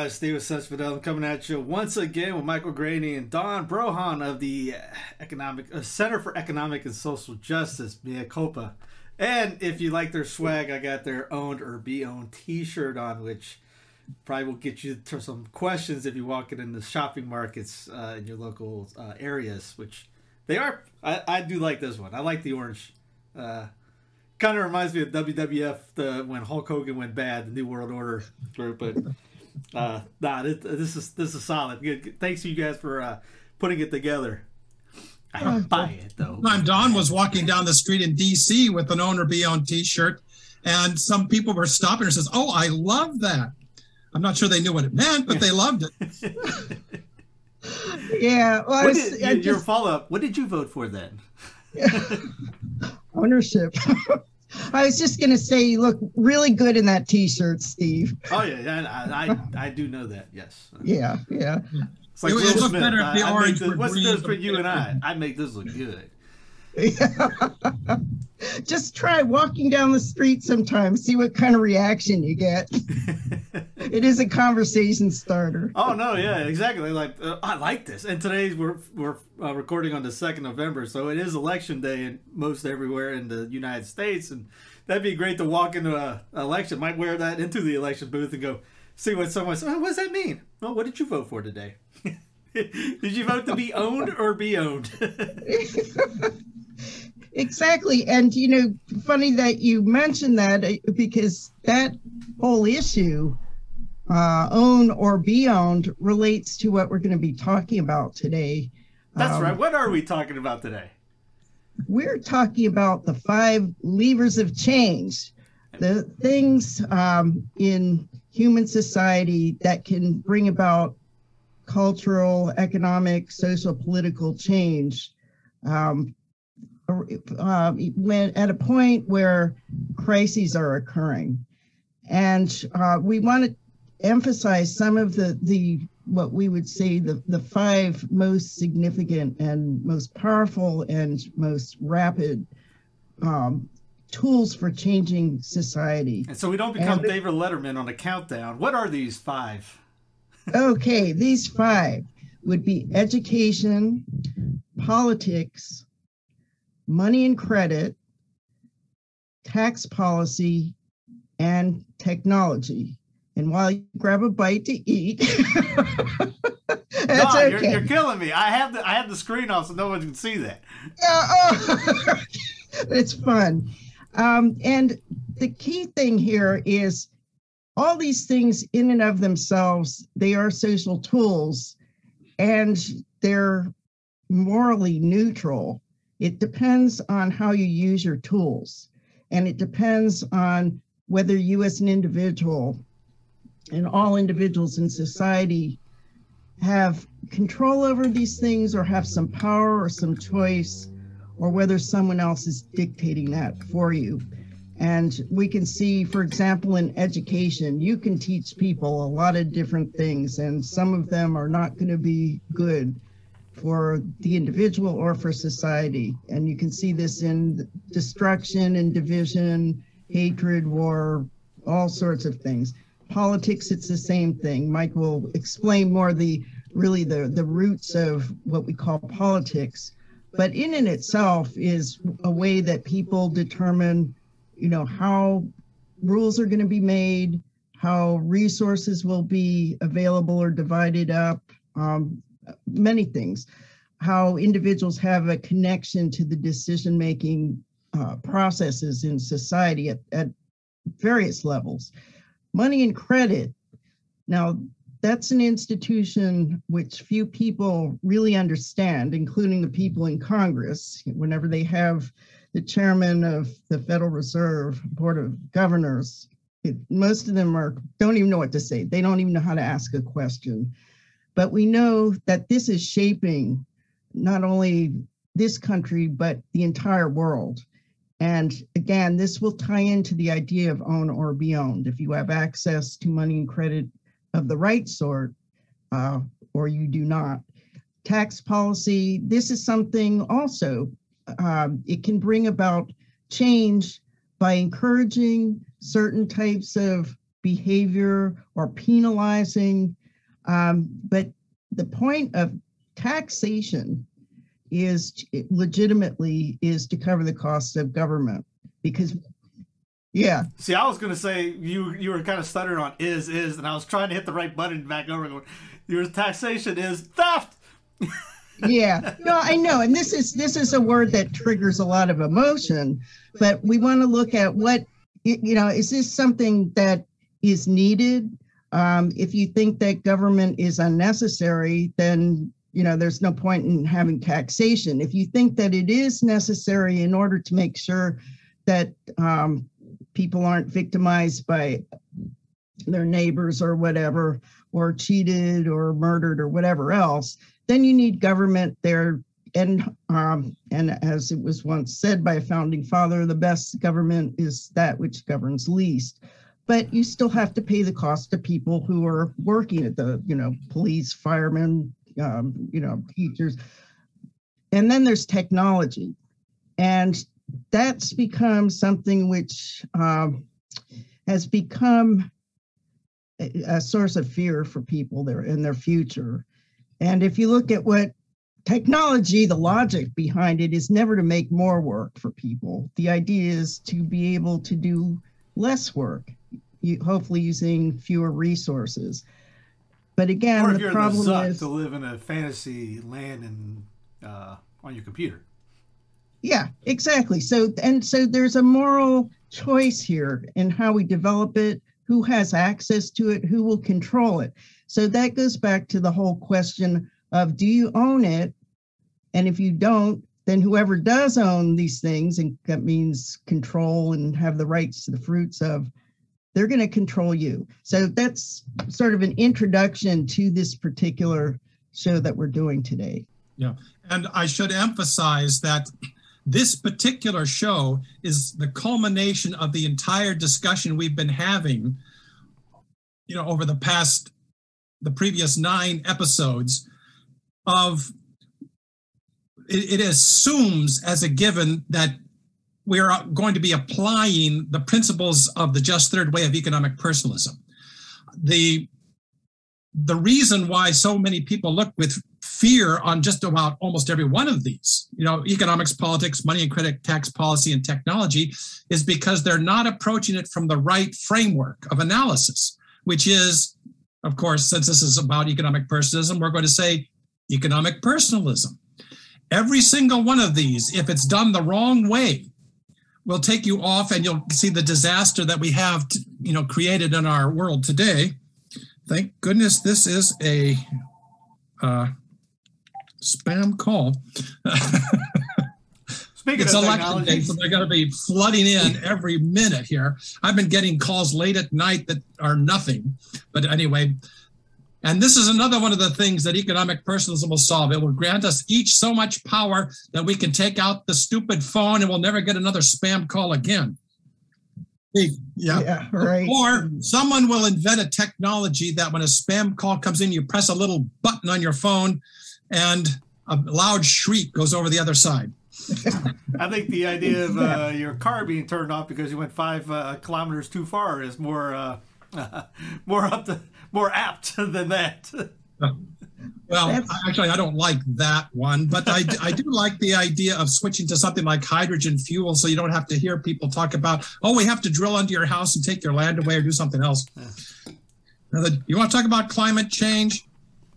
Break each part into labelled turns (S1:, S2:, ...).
S1: porta
S2: Hey everybody, Steven Sesfidel coming at you once again with Michael Greaney and Dawn Brohawn of the Economic uh, Center for Economic and Social Justice, Mia Culpa. And if you like their swag, I got their owned or be owned T-shirt on, which probably will get you to some questions if you walk in the shopping markets uh, in your local uh, areas. Which they are. I, I do like this one. I like the orange. Uh, kind of reminds me of WWF the when Hulk Hogan went bad, the New World Order group, but. Uh, nah, this, this is this is solid. Good. Thanks to you guys for uh, putting it together. I don't buy it though.
S3: time Dawn was walking down the street in DC with an owner be on t-shirt and some people were stopping and says, Oh, I love that. I'm not sure they knew what it meant, but they loved it.
S4: Yeah, well, I
S2: What
S4: was,
S2: did,
S4: I
S2: your, your
S4: just-
S2: follow up? What did you vote for then?
S4: ownership. I was just gonna say, you look really good in that T-shirt, Steve.
S2: Oh yeah, yeah, I, I I do know that. Yes.
S4: Yeah, yeah.
S2: It's like
S3: It would
S2: Will
S3: look
S2: Smith.
S3: better if
S2: I-
S3: the
S2: I make
S3: orange
S2: this-
S3: were
S2: what's the
S3: green
S2: difference between you and I? I make this look good.
S4: just try walking down the street sometime, see what kind of reaction you get. it is a conversation starter.
S2: Oh no, yeah, exactly. Like uh, I like this. And today's we're we're uh, recording on the second November, so it is election day in most everywhere in the United States, and that'd be great to walk into a election. Might wear that into the election booth and go see what someone says. Oh, what does that mean? Well, what did you vote for today? did you vote to be owned or be owned?
S4: Exactly. And, you know, funny that you mentioned that uh, because that whole issue, uh, own or be owned, relates to what we're going to be talking about today.
S2: That's
S4: Um,
S2: right. What are we talking about today?
S4: We're talking about the five levers of change, the things um, in human society that can bring about cultural, economic, social, political change. Um, uh, when at a point where crises are occurring, and uh, we want to emphasize some of the the what we would say the the five most significant and most powerful and most rapid um, tools for changing society.
S2: And so we don't become
S4: And-
S2: David Letterman on a countdown. What are these five?
S4: Okay, these five would be education, politics, money and credit, tax policy, and technology. And while you grab a bite to eat, that's okay.
S2: you're, you're killing me. I have the I have the screen off so no one can see that.
S4: Yeah, oh, it's fun. Um, and the key thing here is all these things in and of themselves, they are social tools and they're morally neutral. It depends on how you use your tools. And it depends on whether you as an individual and all individuals in society have control over these things or have some power or some choice or whether someone else is dictating that for you. And we can see, for example, in education, you can teach people a lot of different things, and some of them are not going to be good for the individual or for society. And you can see this in destruction and division, hatred, war, all sorts of things. Politics, it's the same thing. Mike will explain more the really the, the roots of what we call politics. But in and itself is a way that people determine, you know, how rules are going to be made, how resources will be available or divided up, um, many things, how individuals have a connection to the decision making uh, processes in society at, at various levels. Money and credit. Now, that's an institution which few people really understand, including the people in Congress. Whenever they have the chairman of the Federal Reserve Board of Governors, it, most of them are don't even know what to say. They don't even know how to ask a question. But we know that this is shaping not only this country but the entire world. And again, this will tie into the idea of own or be owned. If you have access to money and credit of the right sort, uh, or you do not. Tax policy, this is something also, um, it can bring about change by encouraging certain types of behavior or penalizing. Um, but the point of taxation is legitimately is to cover the costs of government because yeah.
S2: See, I was gonna say you you were kind of stuttering on is is, and I was trying to hit the right button back over. Going, your taxation is theft.
S4: yeah, no, I know, and this is this is a word that triggers a lot of emotion, but we want to look at what you know. Is this something that is needed? Um, if you think that government is unnecessary, then you know there's no point in having taxation. If you think that it is necessary in order to make sure that um, people aren't victimized by their neighbors or whatever, or cheated or murdered or whatever else, then you need government there. And um, and as it was once said by a founding father, the best government is that which governs least. But you still have to pay the cost to people who are working at the, you know, police, firemen, um, you know, teachers. And then there's technology. And that's become something which um, has become a, a source of fear for people there in their future. And if you look at what technology, the logic behind it is never to make more work for people. The idea is to be able to do less work, hopefully using fewer resources. But again,
S2: or
S4: the problem
S2: the
S4: is
S2: to live in a fantasy land and uh, on your computer.
S4: Yeah, exactly. So and so there's a moral choice here in how we develop it, who has access to it, who will control it. So that goes back to the whole question of do you own it? And if you don't, then whoever does own these things, and that means control and have the rights to the fruits of, they're going to control you. So that's sort of an introduction to this particular show that we're doing today.
S3: Yeah. And I should emphasize that this particular show is the culmination of the entire discussion we've been having, you know, over the past, the previous nine episodes of it, it assumes as a given that we are going to be applying the principles of the just third way of economic personalism. The the reason why so many people look with fear on just about almost every one of these, you know, economics, politics, money and credit, tax policy, and technology, is because they're not approaching it from the right framework of analysis, which is, of course, since this is about economic personalism, we're going to say economic personalism. Every single one of these, if it's done the wrong way, will take you off and you'll see the disaster that we have, you know, created in our world today. Thank goodness this is a uh, spam call.
S2: Speaking
S3: it's
S2: of
S3: election day, so they're going to be flooding in every minute here. I've been getting calls late at night that are nothing. But anyway, and this is another one of the things that economic personalism will solve. It will grant us each so much power that we can take out the stupid phone and we'll never get another spam call again. Yeah.
S4: Yeah, right.
S3: Or someone will invent a technology that when a spam call comes in, you press a little button on your phone and a loud shriek goes over the other side.
S2: I think the idea of uh, your car being turned off because you went five uh, kilometers too far is more uh, more up to more apt than that.
S3: Well,
S4: That's-
S3: actually, I don't like that one, but I, I do like the idea of switching to something like hydrogen fuel so you don't have to hear people talk about, oh, we have to drill under your house and take your land away or do something else. Now, the- You want to talk about climate change?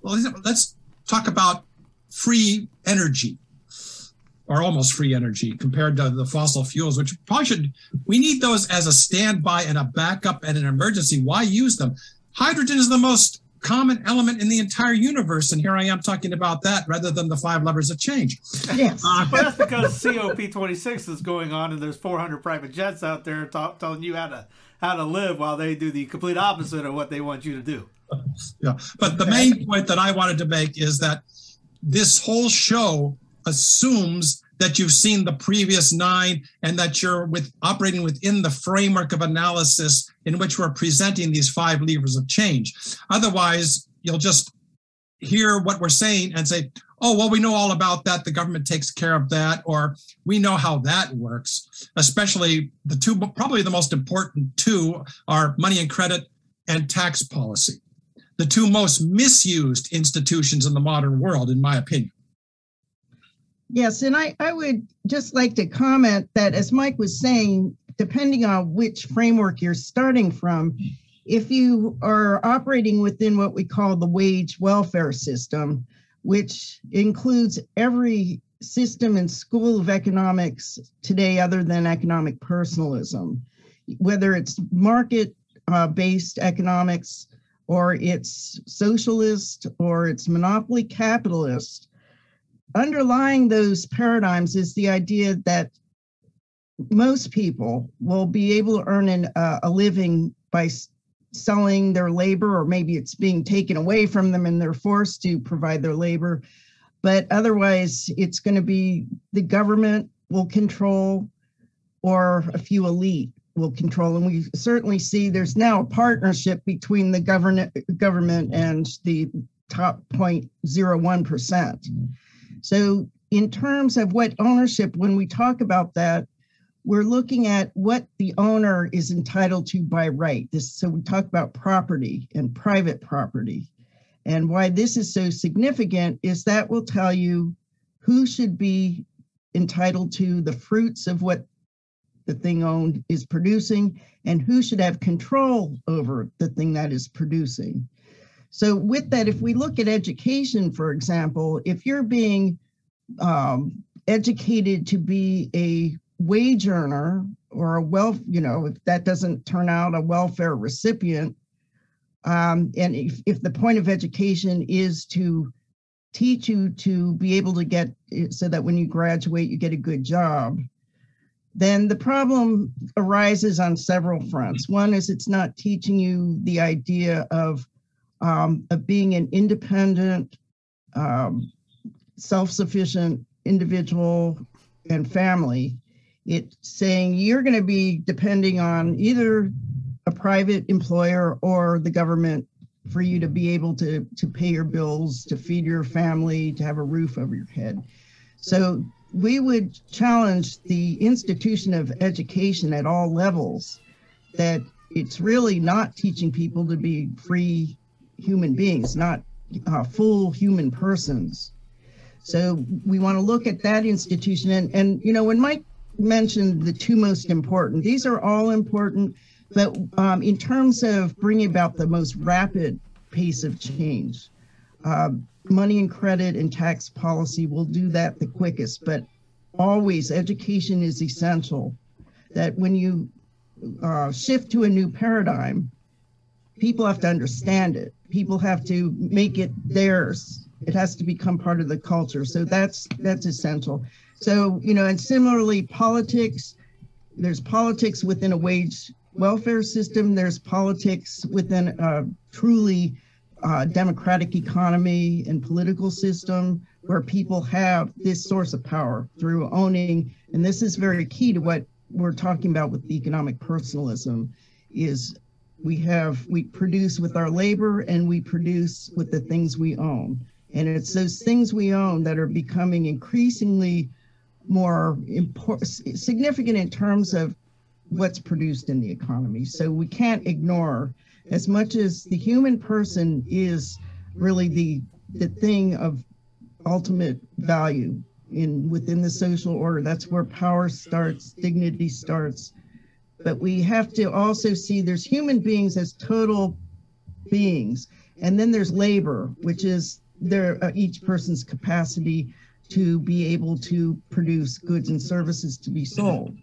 S3: Well, let's talk about free energy or almost free energy compared to the fossil fuels, which probably should, we need those as a standby and a backup and an emergency. Why use them? Hydrogen is the most common element in the entire universe. And here I am talking about that rather than the five levers of change.
S4: Yes.
S3: Uh,
S2: But that's because COP26 is going on, and there's 400 private jets out there ta- telling you how to how to live, while they do the complete opposite of what they want you to do.
S3: yeah. But the main point that I wanted to make is that this whole show assumes that you've seen the previous nine and that you're with operating within the framework of analysis in which we're presenting these five levers of change. Otherwise, you'll just hear what we're saying and say, oh, well, we know all about that. The government takes care of that, or we know how that works. Especially the two, probably the most important two are money and credit and tax policy, the two most misused institutions in the modern world, in my opinion.
S4: Yes, and I, I would just like to comment that as Mike was saying, depending on which framework you're starting from, if you are operating within what we call the wage welfare system, which includes every system and school of economics today other than economic personalism, whether it's market uh, based economics or it's socialist or it's monopoly capitalist underlying those paradigms is the idea that most people will be able to earn an, uh, a living by s- selling their labor, or maybe it's being taken away from them and they're forced to provide their labor. But otherwise, it's going to be the government will control or a few elite will control. And we certainly see there's now a partnership between the government government and the top 0.01%. So, in terms of what ownership, when we talk about that, we're looking at what the owner is entitled to by right. This, so we talk about property and private property. And why this is so significant is that will tell you who should be entitled to the fruits of what the thing owned is producing and who should have control over the thing that is producing. So, with that, if we look at education, for example, if you're being um, educated to be a wage earner or a wealth, you know, if that doesn't turn out a welfare recipient, um, and if, if the point of education is to teach you to be able to get so that when you graduate, you get a good job, then the problem arises on several fronts. One is it's not teaching you the idea of um, of being an independent, um, self-sufficient individual and family. It's saying you're going to be depending on either a private employer or the government for you to be able to to pay your bills, to feed your family, to have a roof over your head. So we would challenge the institution of education at all levels that it's really not teaching people to be free human beings, not uh, full human persons. So we want to look at that institution. And, and, you know, when Mike mentioned the two most important, these are all important, but um, in terms of bringing about the most rapid pace of change, uh, money and credit and tax policy will do that the quickest, but always education is essential. That when you uh, shift to a new paradigm, people have to understand it. People have to make it theirs. It has to become part of the culture. So that's that's essential. So you know, and similarly, politics. There's politics within a wage welfare system. There's politics within a truly uh, democratic economy and political system where people have this source of power through owning. And this is very key to what we're talking about with economic personalism. Is we have we produce with our labor and we produce with the things we own. And it's those things we own that are becoming increasingly more important significant in terms of what's produced in the economy. So we can't ignore as much as the human person is really the the thing of ultimate value in within the social order that's where power starts dignity starts but we have to also see there's human beings as total beings and then there's labor which is their uh, each person's capacity to be able to produce goods and services to be sold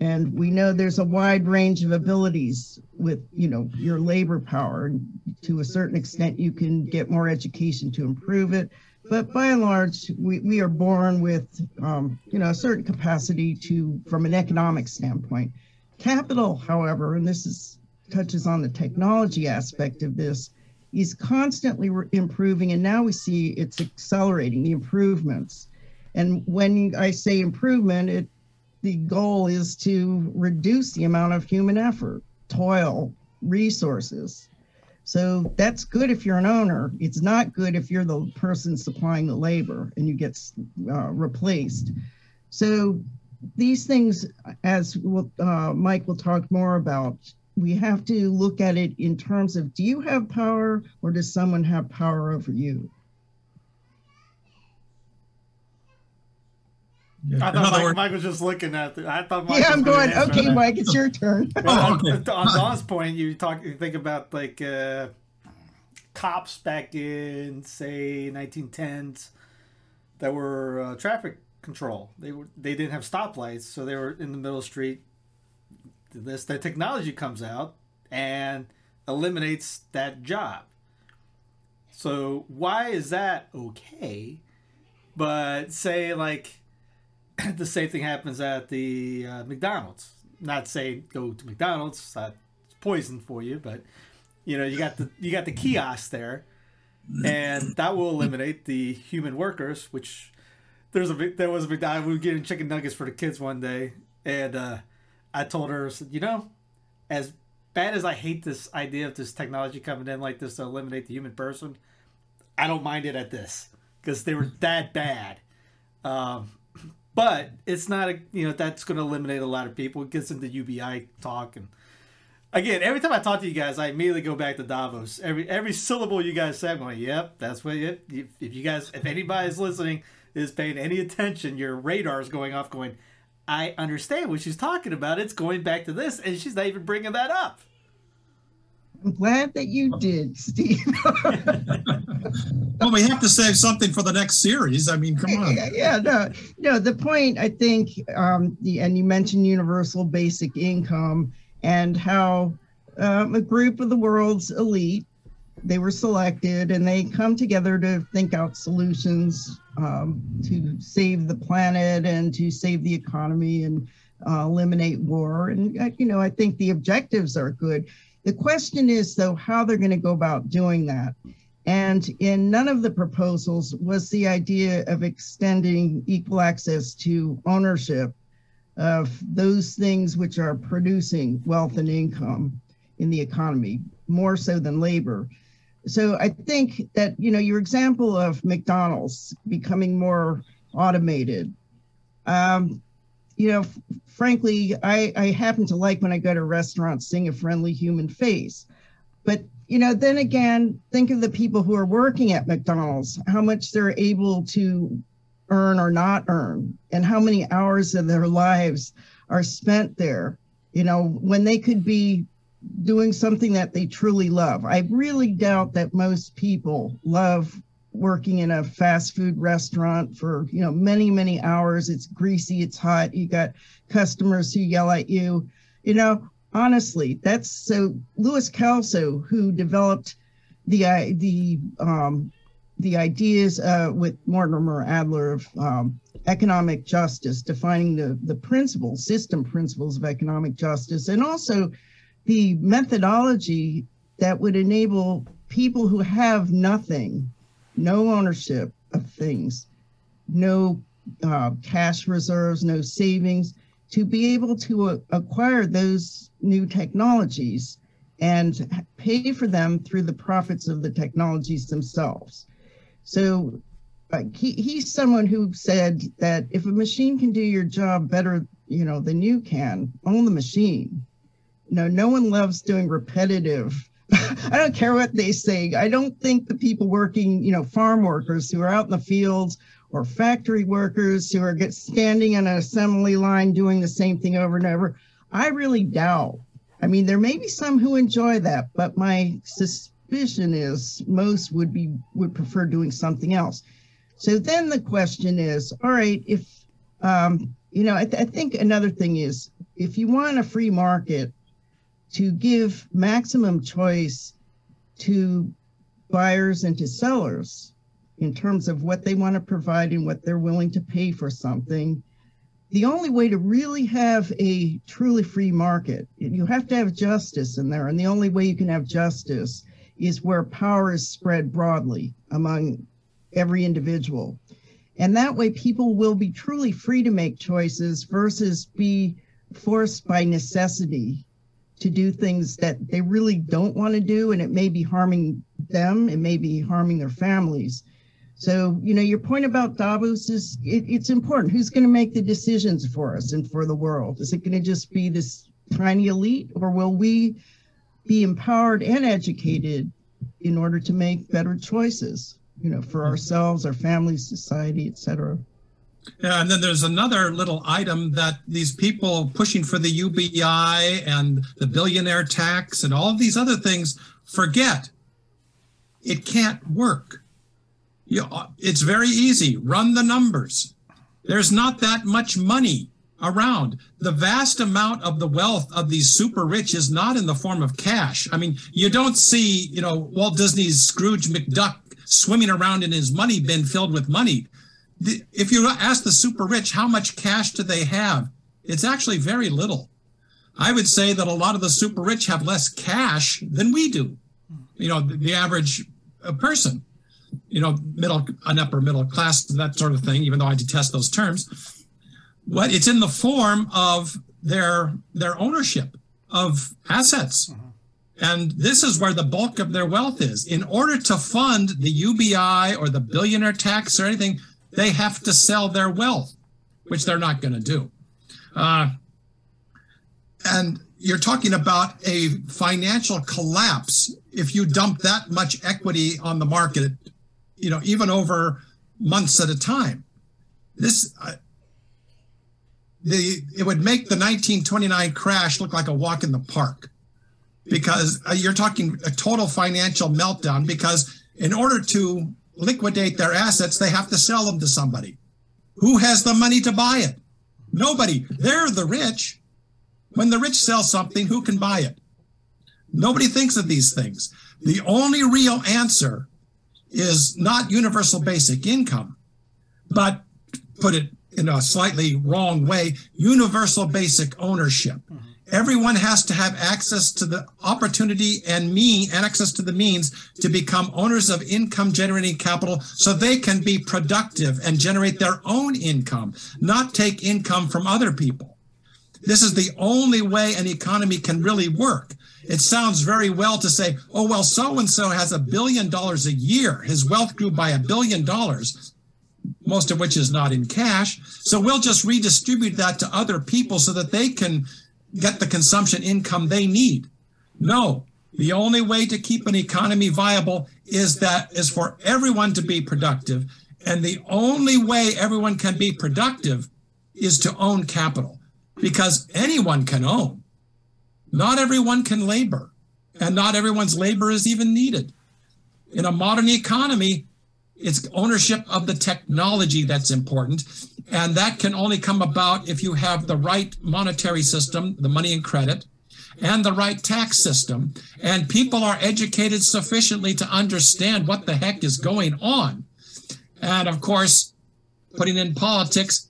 S4: And we know there's a wide range of abilities with, you know, your labor power. And to a certain extent, you can get more education to improve it. But by and large, we, we are born with, um, you know, a certain capacity to, from an economic standpoint. Capital, however, and this is touches on the technology aspect of this, is constantly re- improving. And now we see it's accelerating the improvements. And when I say improvement, it the goal is to reduce the amount of human effort, toil, resources. So that's good if you're an owner. It's not good if you're the person supplying the labor and you get uh, replaced. So these things, as we'll, uh, Mike will talk more about, we have to look at it in terms of do you have power or does someone have power over you?
S2: I thought Mike, Mike, was just looking at. The, I thought.
S4: Mike yeah, I'm going. Okay, that. Mike, it's your turn.
S2: well, okay. On Dawn's point, you talk. You think about like uh, cops back in say 1910s that were uh, traffic control. They were they didn't have stoplights, so they were in the middle of the street. This the technology comes out and eliminates that job. So why is that okay? But say like the same thing happens at the uh, McDonald's. Not say go to McDonald's, that's poison for you, but you know you got the you got the kiosk there, and that will eliminate the human workers. Which there's a there was a McDonald's. We were getting chicken nuggets for the kids one day, and uh, I told her, "said you know, as bad as I hate this idea of this technology coming in like this to eliminate the human person, I don't mind it at this because they were that bad. Um, but it's not a you know that's going to eliminate a lot of people. It gets into UBI talk and again every time I talk to you guys, I immediately go back to Davos. Every every syllable you guys say, I'm going, yep, that's what it. If you guys, if anybody's listening, is paying any attention, your radar is going off, going. I understand what she's talking about. It's going back to this, and she's not even bringing that up.
S4: I'm glad that you did, Steve.
S3: well, we have to save something for the next series. I mean, come on.
S4: Yeah, yeah no, no. The point, I think, um, the, and you mentioned universal basic income and how um, a group of the world's elite, they were selected and they come together to think out solutions um, to save the planet and to save the economy and uh, eliminate war. And, uh, you know, I think the objectives are good the question is, though, how they're going to go about doing that. And in none of the proposals was the idea of extending equal access to ownership of those things which are producing wealth and income in the economy, more so than labor. So I think that, you know, your example of McDonald's becoming more automated, um, you know, frankly, I, I happen to like when I go to restaurants seeing a friendly human face. But, you know, then again, think of the people who are working at McDonald's, how much they're able to earn or not earn, and how many hours of their lives are spent there, you know, when they could be doing something that they truly love. I really doubt that most people love working in a fast food restaurant for you know many many hours it's greasy it's hot you got customers who yell at you you know honestly that's so louis kelso who developed the the um the ideas uh, with mortimer adler of um, economic justice defining the the principles system principles of economic justice and also the methodology that would enable people who have nothing no ownership of things, no uh, cash reserves, no savings, to be able to uh, acquire those new technologies and pay for them through the profits of the technologies themselves. So uh, he, he's someone who said that if a machine can do your job better, you know, than you can, own the machine. Know, no one loves doing repetitive I don't care what they say. I don't think the people working, you know, farm workers who are out in the fields or factory workers who are get standing on an assembly line doing the same thing over and over. I really doubt. I mean, there may be some who enjoy that, but my suspicion is most would be would prefer doing something else. So then the question is, all right, if um, you know, I, th- I think another thing is if you want a free market, to give maximum choice to buyers and to sellers in terms of what they want to provide and what they're willing to pay for something. The only way to really have a truly free market, you have to have justice in there. And the only way you can have justice is where power is spread broadly among every individual. And that way, people will be truly free to make choices versus be forced by necessity to do things that they really don't want to do. And it may be harming them, it may be harming their families. So, you know, your point about Davos is it, it's important. Who's going to make the decisions for us and for the world? Is it going to just be this tiny elite, or will we be empowered and educated in order to make better choices, you know, for hmm. ourselves, our families, society, et cetera?
S3: Yeah, and then there's another little item that these people pushing for the UBI and the billionaire tax and all of these other things forget. It can't work. You, it's very easy. Run the numbers. There's not that much money around. The vast amount of the wealth of these super rich is not in the form of cash. I mean, you don't see, you know, Walt Disney's Scrooge McDuck swimming around in his money bin filled with money. If you ask the super rich how much cash do they have, it's actually very little. I would say that a lot of the super rich have less cash than we do. You know, the, the average uh, person, you know, middle, an upper middle class, that sort of thing, even though I detest those terms what it's in the form of their their ownership of assets. Mm-hmm. And this is where the bulk of their wealth is. In order to fund the UBI or the billionaire tax or anything, they have to sell their wealth, which they're not going to do. Uh, and you're talking about a financial collapse if you dump that much equity on the market, you know, even over months at a time. This, the it would make the 1929 crash look like a walk in the park because uh, you're talking a total financial meltdown because in order to liquidate their assets they have to sell them to somebody. Who has the money to buy it? Nobody. They're the rich. When the rich sell something who can buy it? Nobody thinks of these things. The only real answer is not universal basic income but put it in a slightly wrong way universal basic ownership. Everyone has to have access to the opportunity and mean and access to the means to become owners of income generating capital so they can be productive and generate their own income not take income from other people this is the only way an economy can really work it sounds very well to say, oh, well, so and so has a billion dollars a year. His wealth grew by a billion dollars most of which is not in cash. So we'll just redistribute that to other people so that they can get the consumption income they need. No, the only way to keep an economy viable is that is for everyone to be productive. And the only way everyone can be productive is to own capital because anyone can own. Not everyone can labor, and not everyone's labor is even needed. In a modern economy, it's ownership of the technology that's important. And that can only come about if you have the right monetary system, the money and credit, and the right tax system. And people are educated sufficiently to understand what the heck is going on. And of course, putting in politics,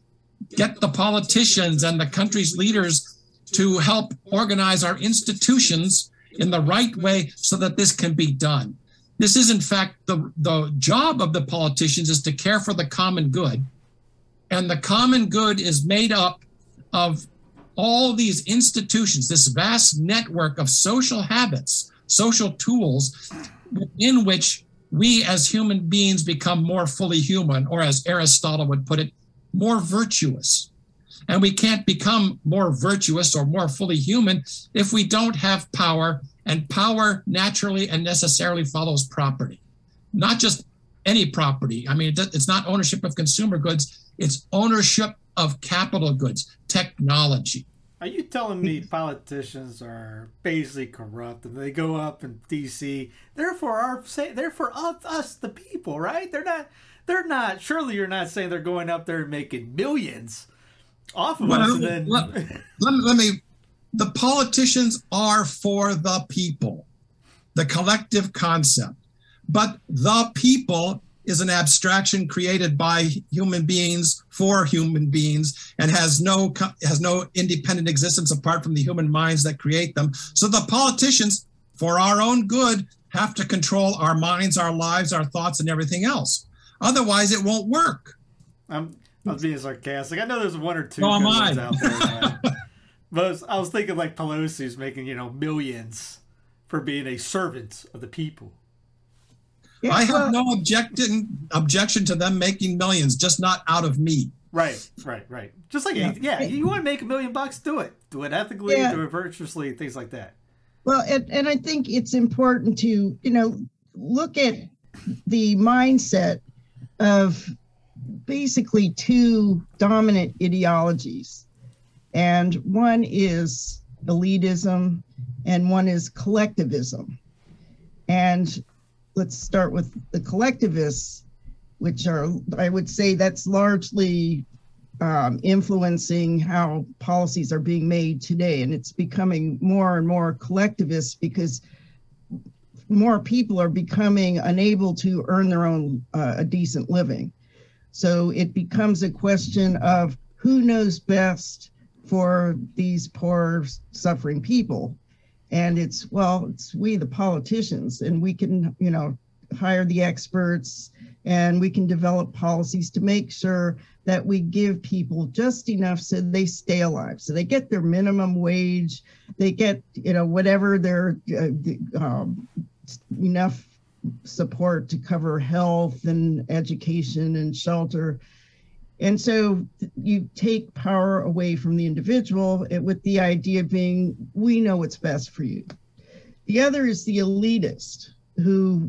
S3: get the politicians and the country's leaders to help organize our institutions in the right way so that this can be done. This is, in fact, the, the job of the politicians is to care for the common good. And the common good is made up of all these institutions, this vast network of social habits, social tools in which we as human beings become more fully human, or as Aristotle would put it, more virtuous. And we can't become more virtuous or more fully human if we don't have power and power naturally and necessarily follows property, not just any property. I mean, it's not ownership of consumer goods, it's ownership of capital goods, technology.
S2: Are you telling me politicians are basically corrupt and they go up in D.C. They're for our say they're for us, us the people, right? They're not. They're not. Surely you're not saying they're going up there and making millions off of
S3: Well,
S2: us, then
S3: let- let, let me the politicians are for the people the collective concept but the people is an abstraction created by human beings for human beings and has no has no independent existence apart from the human minds that create them so the politicians for our own good have to control our minds our lives our thoughts and everything else otherwise it won't work
S2: I'm, I'm being sarcastic. I know there's one or two good ones out there. but I was, I was thinking like Pelosi's making you know millions for being a servant of the people.
S4: Yeah,
S3: I
S4: well,
S3: have no objection objection to them making millions, just not out of me.
S2: Right, right, right. Just like
S4: Yeah.
S2: yeah, you want to make a million bucks, do it. Do it ethically,
S4: Yeah.
S2: do it virtuously, things like that.
S4: Well, and, and I think it's important to, you know, look at the mindset of basically two dominant ideologies. And one is elitism and one is collectivism. And let's start with the collectivists, which are, I would say, that's largely um, influencing how policies are being made today. And it's becoming more and more collectivist because more people are becoming unable to earn their own uh, a decent living. So it becomes a question of who knows best for these poor suffering people. And it's, well, it's we, the politicians, and we can, you know, hire the experts and we can develop policies to make sure that we give people just enough so they stay alive so they get their minimum wage they get you know whatever their uh, um, enough support to cover health and education and shelter and so you take power away from the individual eh, with the idea being we know what's best for you. The other is the elitist who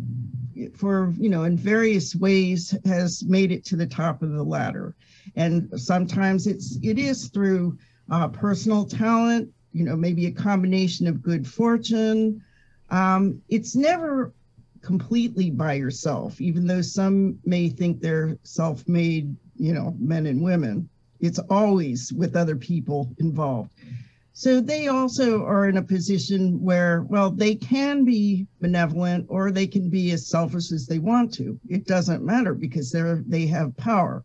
S4: for you know in various ways has made it to the top of the ladder. And sometimes it's it is through uh, personal talent you know maybe a combination of good fortune. Um, it's never completely by yourself even though some may think they're self-made you know men and women it's always with other people involved so they also are in a position where, well, they can be benevolent or they can be as selfish as they want to. It doesn't matter because they're they have power.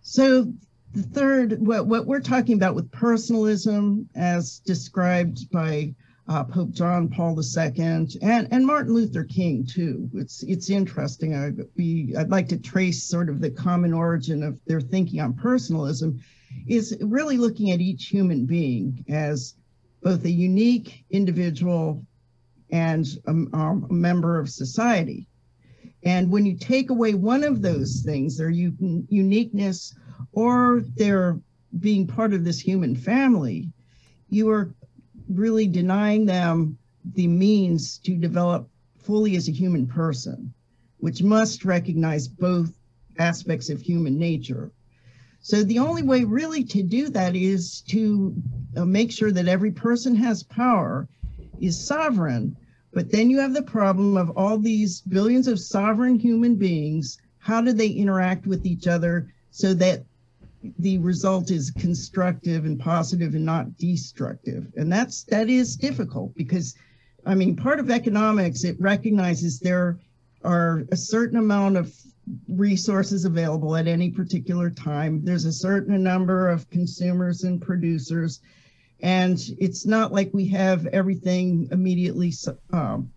S4: So the third, what, what we're talking about with personalism, as described by uh, Pope John Paul II and and Martin Luther King too. It's it's interesting. I be I'd like to trace sort of the common origin of their thinking on personalism is really looking at each human being as both a unique individual and a, a member of society. And when you take away one of those things, their u- uniqueness or their being part of this human family, you are really denying them the means to develop fully as a human person, which must recognize both aspects of human nature. So the only way really to do that is to uh, make sure that every person has power, is sovereign. But then you have the problem of all these billions of sovereign human beings. How do they interact with each other so that the result is constructive and positive and not destructive? And that's that is difficult because, I mean, part of economics it recognizes there are a certain amount of resources available at any particular time. There's a certain number of consumers and producers, and it's not like we have everything immediately um,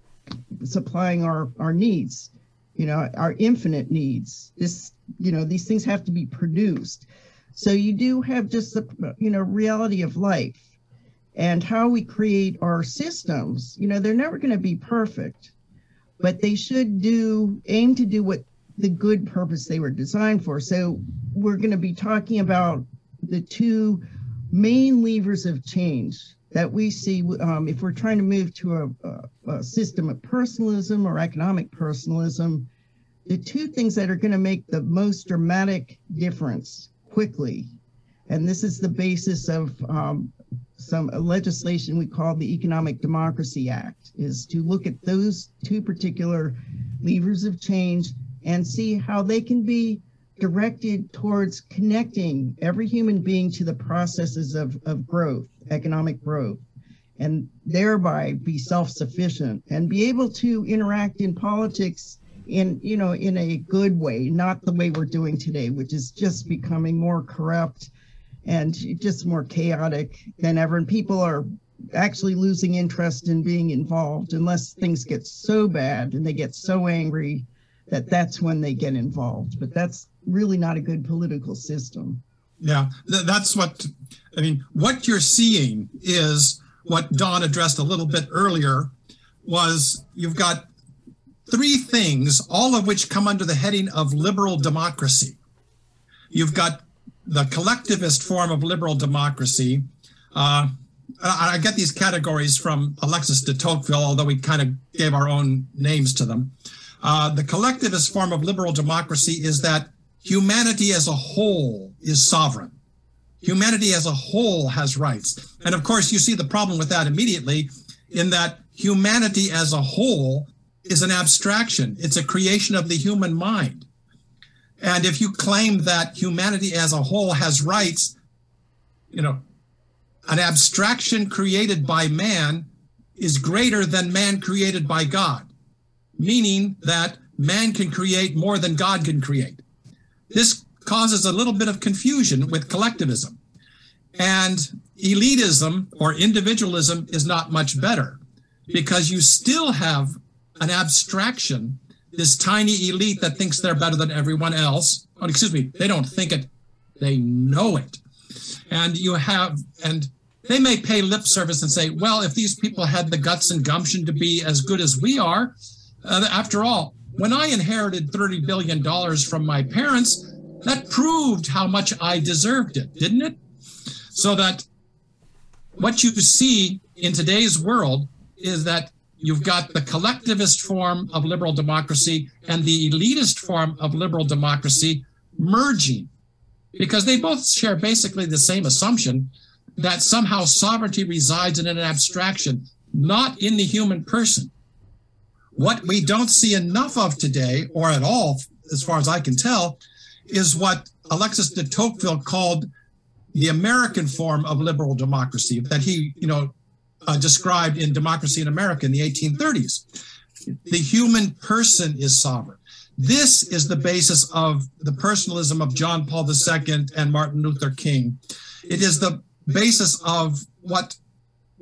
S4: supplying our, our needs, you know, our infinite needs. This, you know, these things have to be produced. So you do have just the, you know, reality of life and how we create our systems. You know, they're never going to be perfect, but they should do aim to do what the good purpose they were designed for. So we're going to be talking about the two main levers of change that we see um, if we're trying to move to a, a, a system of personalism or economic personalism. The two things that are going to make the most dramatic difference quickly, and this is the basis of um, some legislation we call the Economic Democracy Act, is to look at those two particular levers of change and see how they can be directed towards connecting every human being to the processes of, of growth, economic growth, and thereby be self-sufficient and be able to interact in politics in you know in a good way not the way we're doing today which is just becoming more corrupt and just more chaotic than ever and people are actually losing interest in being involved unless things get so bad and they get so angry that that's when they get involved but that's really not a good political system
S3: Yeah, th- that's what I mean. What you're seeing is what Dawn addressed a little bit earlier was you've got three things, all of which come under the heading of liberal democracy. You've got the collectivist form of liberal democracy. Uh, I get these categories from Alexis de Tocqueville, although we kind of gave our own names to them. Uh, the collectivist form of liberal democracy is that humanity as a whole is sovereign. Humanity as a whole has rights. And of course, you see the problem with that immediately in that humanity as a whole is an abstraction, it's a creation of the human mind. And if you claim that humanity as a whole has rights, you know, an abstraction created by man is greater than man created by God, meaning that man can create more than God can create. This causes a little bit of confusion with collectivism. And elitism or individualism is not much better because you still have an abstraction, this tiny elite that thinks they're better than everyone else. Oh, excuse me, they don't think it, they know it. And you have, and they may pay lip service and say, well, if these people had the guts and gumption to be as good as we are, uh, after all, when I inherited $30 billion from my parents, that proved how much I deserved it, didn't it? So that what you see in today's world is that you've got the collectivist form of liberal democracy and the elitist form of liberal democracy merging because they both share basically the same assumption that somehow sovereignty resides in an abstraction, not in the human person. What we don't see enough of today, or at all, as far as I can tell, is what Alexis de Tocqueville called the American form of liberal democracy that he, you know, uh, described in Democracy in America in the 1830s. The human person is sovereign. This is the basis of the personalism of John Paul II and Martin Luther King. It is the basis of what,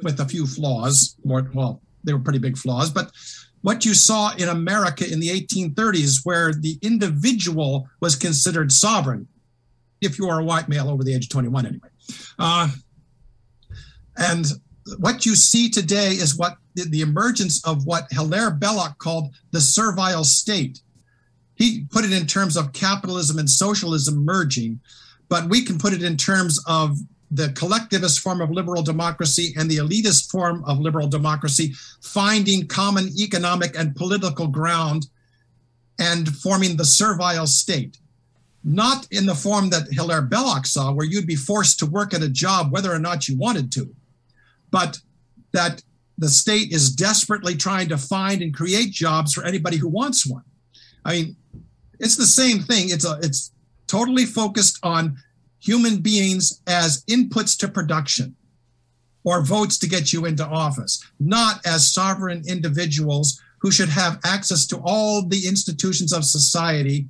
S3: with a few flaws, more well, they were pretty big flaws, but what you saw in America in the 1830s, where the individual was considered sovereign, if you are a white male over the age of 21, anyway. Uh, and what you see today is what the, the emergence of what Hilaire Belloc called the servile state. He put it in terms of capitalism and socialism merging, but we can put it in terms of the collectivist form of liberal democracy and the elitist form of liberal democracy finding common economic and political ground and forming the servile state. Not in the form that Hilaire Belloc saw, where you'd be forced to work at a job whether or not you wanted to, but that the state is desperately trying to find and create jobs for anybody who wants one. I mean, it's the same thing. It's a it's totally focused on human beings as inputs to production or votes to get you into office, not as sovereign individuals who should have access to all the institutions of society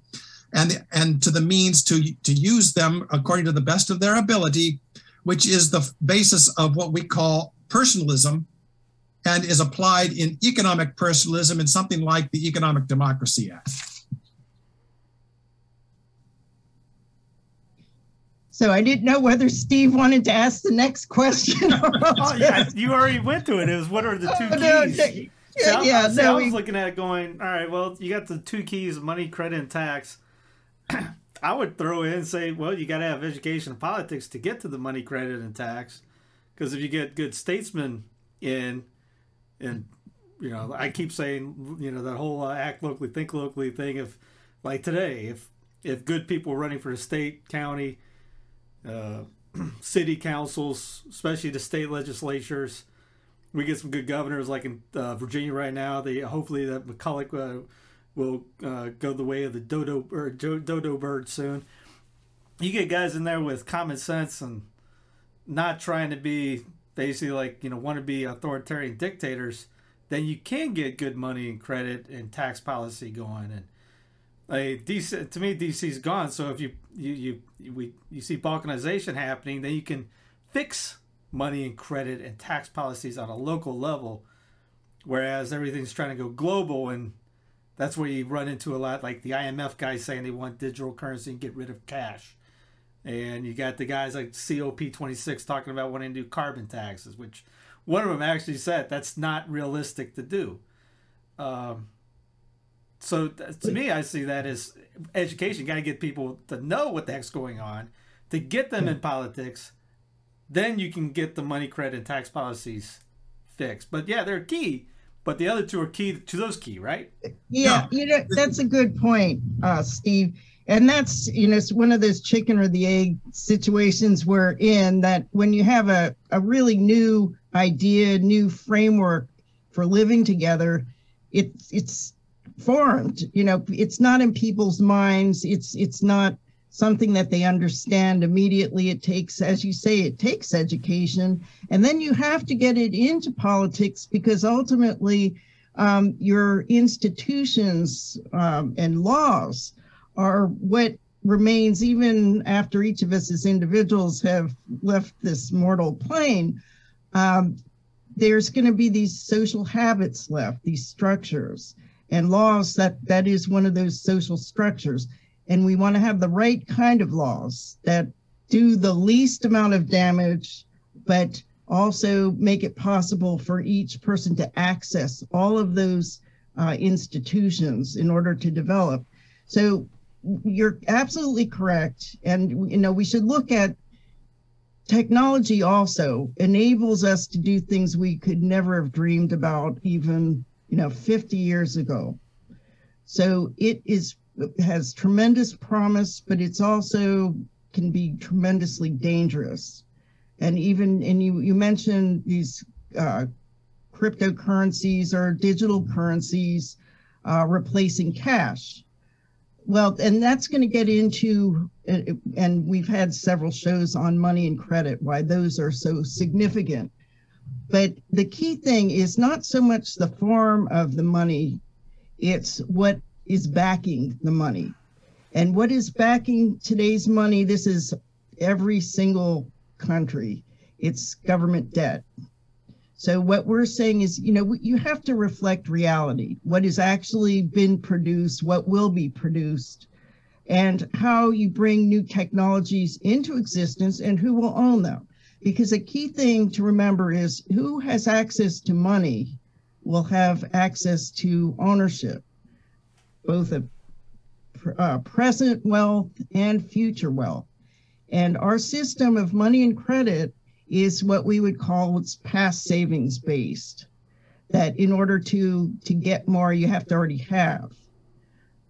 S3: and, and to the means to, to use them according to the best of their ability, which is the basis of what we call personalism and is applied in economic personalism in something like the Economic Democracy Act.
S4: So I didn't know whether Steve wanted to ask the next question.
S2: Oh, yeah, you already went to it. It was what are the two
S4: Oh, no,
S2: keys?
S4: no,
S2: See,
S4: yeah,
S2: I,
S4: yeah,
S2: see, I was
S4: we-
S2: looking at it going, all right, well, you got the two keys money, credit, and tax. I would throw in and say, well, you got to have education and politics to get to the money, credit, and tax. Because if you get good statesmen in, and, you know, I keep saying, you know, that whole uh, act locally, think locally thing. If, like today, if if good people running for the state, county, uh, city councils, especially the state legislatures, we get some good governors like in uh, Virginia right now. They hopefully that McAuliffe uh, will uh, go the way of the dodo or dodo bird soon. You get guys in there with common sense and not trying to be basically like you know want to be authoritarian dictators. Then you can get good money and credit and tax policy going and. Like DC, to me, DC's gone. So if you you you we you see balkanization happening, then you can fix money and credit and tax policies on a local level, whereas everything's trying to go global and that's where you run into a lot like the IMF guys saying they want digital currency and get rid of cash. And you got the guys like COP26 talking about wanting to do carbon taxes, which one of them actually said that's not realistic to do. Um, so to me, I see that as education. Got to get people to know what the heck's going on, to get them in politics. Then you can get the money, credit, and tax policies fixed. But yeah, they're key but the other two are key to those key, right?
S4: Yeah, you know that's a good point, uh, Steve. And that's you know it's one of those chicken or the egg situations we're in. That when you have a a really new idea, new framework for living together, it's it's formed. You know, it's not in people's minds. It's it's not something that they understand immediately. It takes, as you say, it takes education. And then you have to get it into politics because ultimately um, your institutions um, and laws are what remains even after each of us as individuals have left this mortal plane. Um, there's going to be these social habits left, these structures and laws that that is one of those social structures and we want to have the right kind of laws that do the least amount of damage, but also make it possible for each person to access all of those uh, institutions in order to develop. So you're absolutely correct, and you know we should look at technology also enables us to do things we could never have dreamed about even you know 50 years ago so it is has tremendous promise, but it's also can be tremendously dangerous. And even and you you mentioned these uh, cryptocurrencies or digital currencies uh, replacing cash. Well, and that's going to get into, uh, and we've had several shows on money and credit, why those are so significant. But the key thing is not so much the form of the money, it's what is backing the money. And what is backing today's money? This is every single country. It's government debt. So what we're saying is, you know, you have to reflect reality, what has actually been produced, what will be produced, and how you bring new technologies into existence and who will own them. Because a key thing to remember is who has access to money will have access to ownership both a uh, present wealth and future wealth. And our system of money and credit is what we would call it's past savings based. That in order to to get more, you have to already have.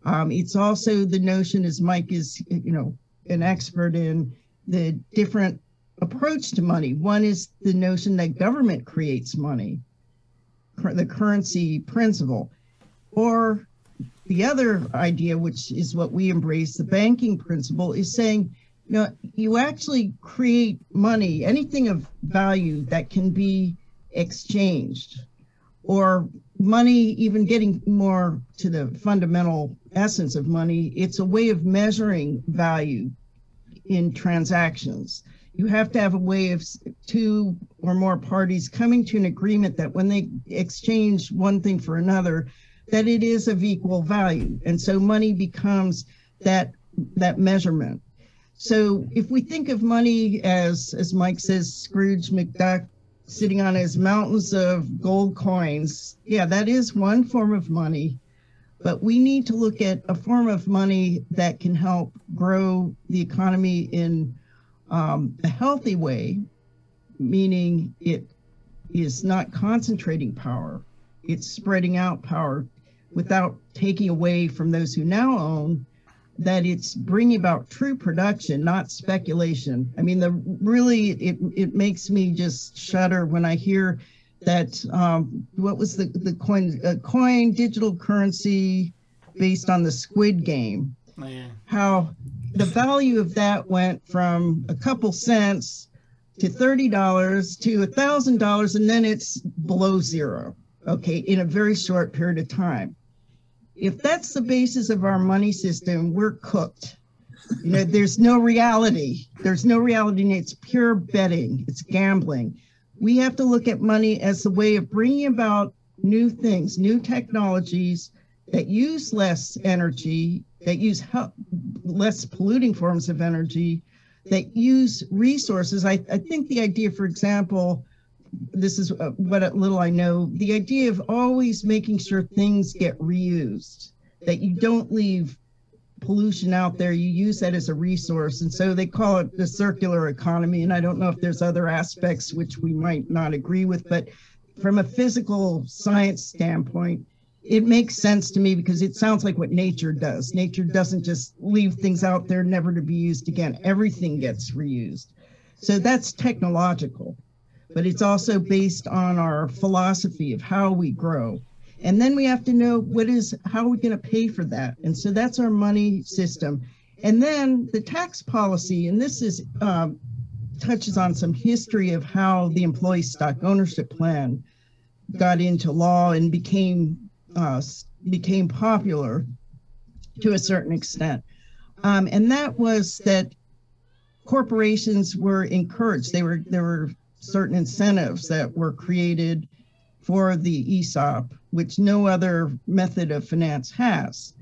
S4: Um, it's also the notion, as Mike is, you know, an expert in the different approach to money. One is the notion that government creates money, the currency principle, or the other idea, which is what we embrace, the banking principle, is saying, you know, you actually create money, anything of value that can be exchanged, or money, even getting more to the fundamental essence of money, it's a way of measuring value in transactions. You have to have a way of two or more parties coming to an agreement that when they exchange one thing for another, that it is of equal value. And so money becomes that that measurement. So if we think of money as as Mike says, Scrooge McDuck sitting on his mountains of gold coins, yeah, that is one form of money. But we need to look at a form of money that can help grow the economy in um, a healthy way, meaning it is not concentrating power, it's spreading out power without taking away from those who now own that it's bringing about true production not speculation i mean the really it, it makes me just shudder when i hear that um, what was the the coin uh, coin digital currency based on the Squid Game.
S2: Oh, yeah.
S4: How the value of that went from a couple cents to thirty dollars to a thousand dollars, and then it's below zero. Okay, in a very short period of time. If that's the basis of our money system, we're cooked. You know, there's no reality. There's no reality. and It's pure betting. It's gambling. We have to look at money as a way of bringing about new things, new technologies that use less energy, that use less polluting forms of energy, that use resources. I, I think the idea, for example, this is uh, what little I know, the idea of always making sure things get reused, that you don't leave pollution out there, you use that as a resource. And so they call it the circular economy. And I don't know if there's other aspects which we might not agree with, but from a physical science standpoint, it makes sense to me because it sounds like what nature does. Nature doesn't just leave things out there never to be used again. Everything gets reused. So that's technological, but it's also based on our philosophy of how we grow. And then we have to know what is how are we going to pay for that? And so that's our money system. And then the tax policy, and this is um, touches on some history of how the employee stock ownership plan got into law and became uh, became popular to a certain extent. Um, and that was that corporations were encouraged. They were there were certain incentives that were created for the ESOP, which no other method of finance has.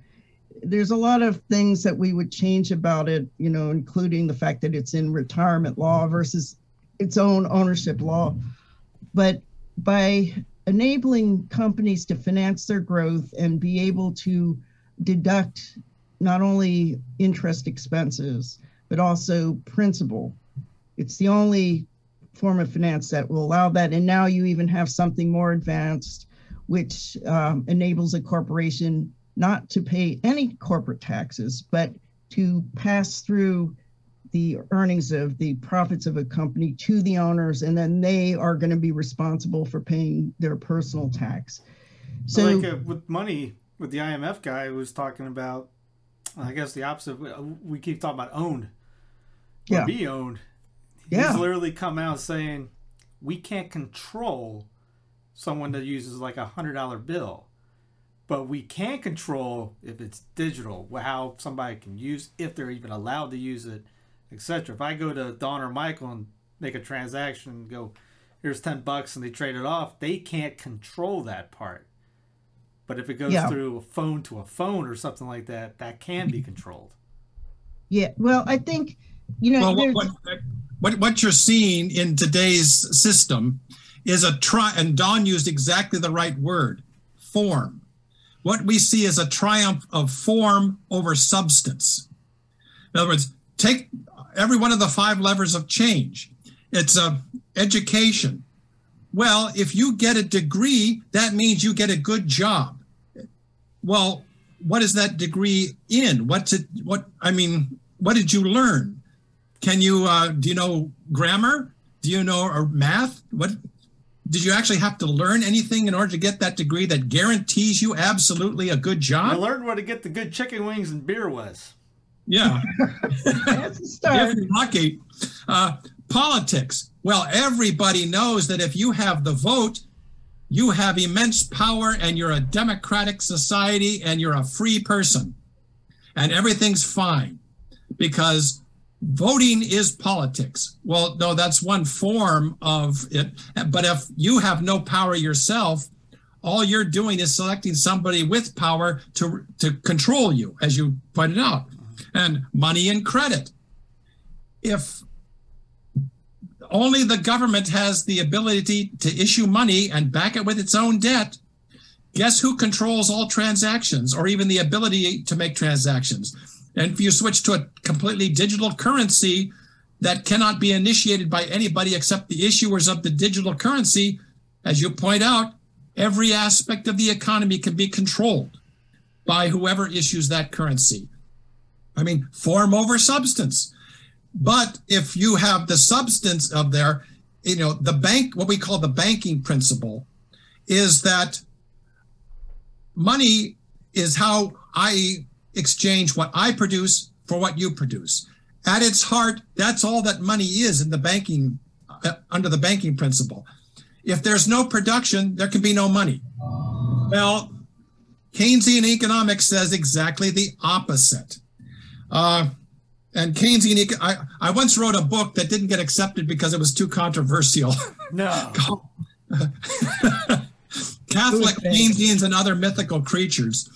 S4: There's a lot of things that we would change about it, you know, including the fact that it's in retirement law versus its own ownership law. But by enabling companies to finance their growth and be able to deduct not only interest expenses, but also principal. It's the only form of finance that will allow that. And now you even have something more advanced, which um, enables a corporation not to pay any corporate taxes, but to pass through the earnings of the profits of a company to the owners, and then they are going to be responsible for paying their personal tax.
S2: So, like uh, with money, with the IMF guy who was talking about, I guess the opposite. We keep talking about owned, yeah. be owned. Yeah. He's literally come out saying we can't control someone that uses like a hundred dollar bill, but we can control if it's digital, how somebody can use, if they're even allowed to use it, etc. If I go to Dawn or Michael and make a transaction and go, here's 10 bucks and they trade it off, they can't control that part. But if it goes yeah. through a phone to a phone or something like that, that can be mm-hmm. controlled.
S4: Yeah. Well, I think, you know,
S3: well, what, what, what you're seeing in today's system is a try, and Dawn used exactly the right word form. What we see is a triumph of form over substance. In other words, take every one of the five levers of change. It's a education. Well, if you get a degree, that means you get a good job. Well, what is that degree in? What's it? What I mean, what did you learn? Can you uh, do you know grammar? Do you know or math? What did you actually have to learn anything in order to get that degree that guarantees you absolutely a good job?
S2: I learned where to get the good chicken wings and beer was.
S3: Yeah. That's a start. lucky. Uh, politics. Well, everybody knows that if you have the vote, you have immense power and you're a democratic society and you're a free person. And everything's fine because voting is politics. Well, no, that's one form of it. But if you have no power yourself, all you're doing is selecting somebody with power to, to control you, as you pointed out and money and credit. If only the government has the ability to issue money and back it with its own debt, guess who controls all transactions or even the ability to make transactions? And if you switch to a completely digital currency that cannot be initiated by anybody except the issuers of the digital currency, as you point out, every aspect of the economy can be controlled by whoever issues that currency. I mean, form over substance. But if you have the substance of there, you know, the bank, what we call the banking principle, is that money is how I exchange what I produce for what you produce. At its heart, that's all that money is in the banking, uh, under the banking principle. If there's no production, there can be no money. Well, Keynesian economics says exactly the opposite. Uh, and Keynesian, I, I once wrote a book that didn't get accepted because it was too controversial.
S2: No.
S3: Catholic Keynesians and other mythical creatures.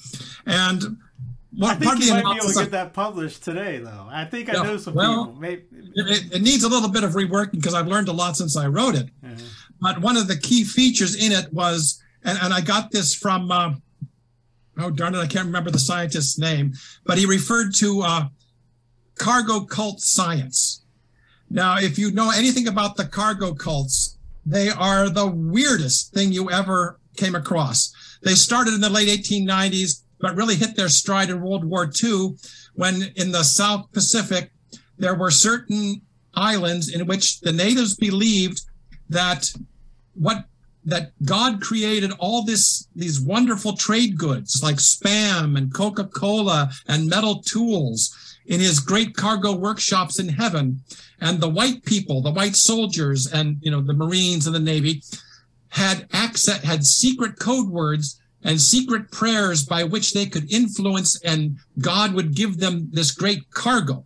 S3: And
S2: I think you might be able to get that published today, though. I think I
S3: Yeah,
S2: know some
S3: well,
S2: people. Maybe,
S3: it, it needs a little bit of reworking because I've learned a lot since I wrote it. But one of the key features in it was, and, and I got this from, uh, oh darn it, I can't remember the scientist's name, but he referred to uh, cargo cult science. Now, if you know anything about the cargo cults, they are the weirdest thing you ever came across. They started in the late 1890s, but really hit their stride in World War II when in the South Pacific, there were certain islands in which the natives believed that what that God created all this these wonderful trade goods like spam and Coca-Cola and metal tools in his great cargo workshops in heaven. And the white people the white soldiers and you know the marines and the navy had access had secret code words and secret prayers by which they could influence and God would give them this great cargo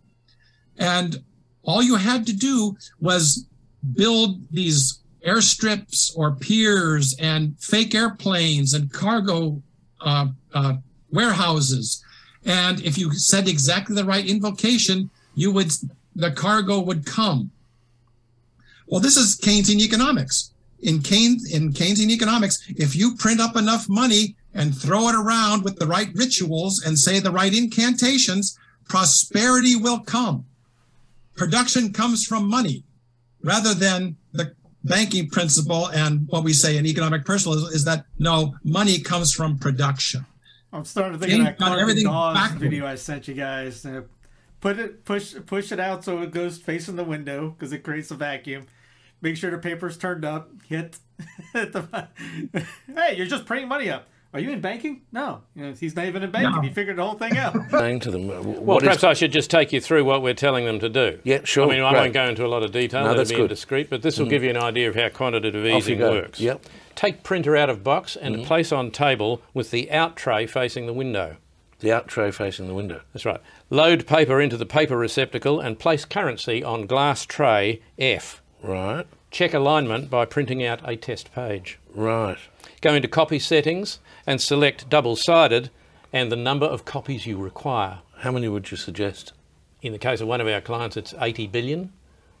S3: and all you had to do was build these airstrips or piers and fake airplanes and cargo uh, uh, warehouses. And if you said exactly the right invocation, you would the cargo would come. Well, this is Keynesian economics. In Keynes, in Keynesian economics, if you print up enough money and throw it around with the right rituals and say the right incantations, prosperity will come. Production comes from money rather than the banking principle and what we say in economic personalism is that no money comes from production
S2: I'm starting to think of that
S3: got
S2: Clarke and
S3: everything
S2: Dawes
S3: backward.
S2: video I sent you guys. Put it, push, push it out so it goes facing the window because it creates a vacuum. Make sure the paper's turned up. Hit, hit the. hey, you're just printing money up. Are you in banking? No, you know, he's not even in banking.
S3: No.
S2: He figured the whole thing out.
S5: saying to them. uh,
S6: Well,
S5: what is-
S6: perhaps I should just take you through what we're telling them to do.
S5: Yeah, sure,
S6: I mean, I
S5: great.
S6: won't go into a lot of detail.
S5: No,
S6: that'll
S5: that's
S6: be
S5: good. Mm.
S6: indiscreet, but this will give you an idea of how quantitative easing works.
S5: Yep.
S6: Take printer out of box and
S5: Mm-hmm.
S6: place on table with the out tray facing the window.
S5: the out tray facing the window.
S6: That's right. Load paper into the paper receptacle and place currency on glass tray F.
S5: Right,
S6: Check alignment by printing out a test page.
S5: right.
S6: Go into copy settings and select double sided and the number of copies you require.
S5: How many would you suggest?
S6: In the case of one of our clients, it's 80 billion,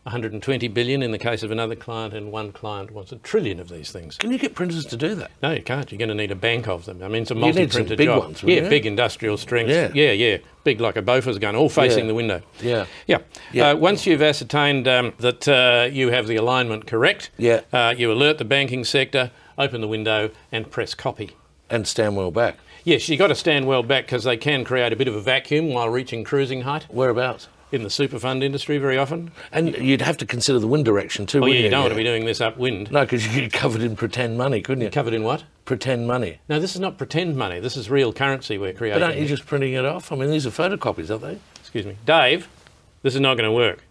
S6: 120 billion in the case of another client, and one client wants a trillion of these things.
S5: Can you get printers to do that?
S6: No, you can't. You're going to need a bank of them. I mean, it's a
S5: You need some
S6: multi-printer
S5: big
S6: job.
S5: ones,
S6: yeah,
S5: you?
S6: big industrial strength.
S5: Yeah.
S6: yeah, yeah. Big like a Bofors gun, all facing
S5: Yeah.
S6: the window.
S5: Yeah.
S6: Yeah.
S5: Yeah.
S6: Uh, once you've ascertained um, that uh, you have the alignment correct,
S5: Yeah.
S6: uh, you alert the banking sector, open the window, and press copy.
S5: And stand well back.
S6: Yes, you've got to stand well back because they can create a bit of a vacuum while reaching cruising height
S5: Whereabouts?
S6: In the super fund industry very often.
S5: And you'd have to consider the wind direction too.
S6: Oh, yeah, you don't want to be doing this upwind.
S5: No, because you'd get covered in pretend money, couldn't you?
S6: Covered in what?
S5: Pretend money.
S6: No, this is not pretend money. This is real currency we're creating.
S5: But aren't you just printing it off? I mean, these are photocopies, aren't they?
S6: Excuse me. Dave, this is not going to work.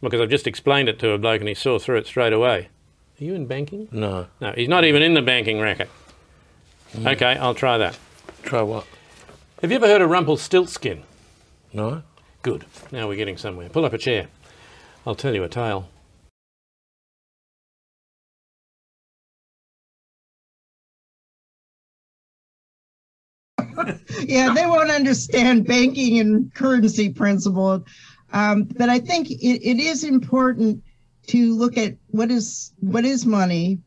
S6: Because I've just explained it to a bloke and he saw through it straight away. Are you in banking?
S5: No.
S6: No, he's not even in the banking racket.
S5: Hmm.
S6: Okay, I'll try that.
S5: Try what?
S6: Have you ever heard of Rumpelstiltskin?
S5: No.
S6: Good. Now we're getting somewhere. Pull up a chair. I'll tell you a tale.
S4: yeah, they won't understand banking and currency principle. Um, but I think it, it is important to look at what is what is money,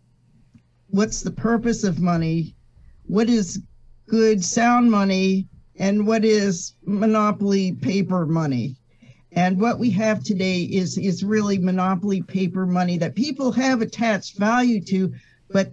S4: what's the purpose of money, what is good sound money, and what is monopoly paper money. And what we have today is is really monopoly paper money that people have attached value to, but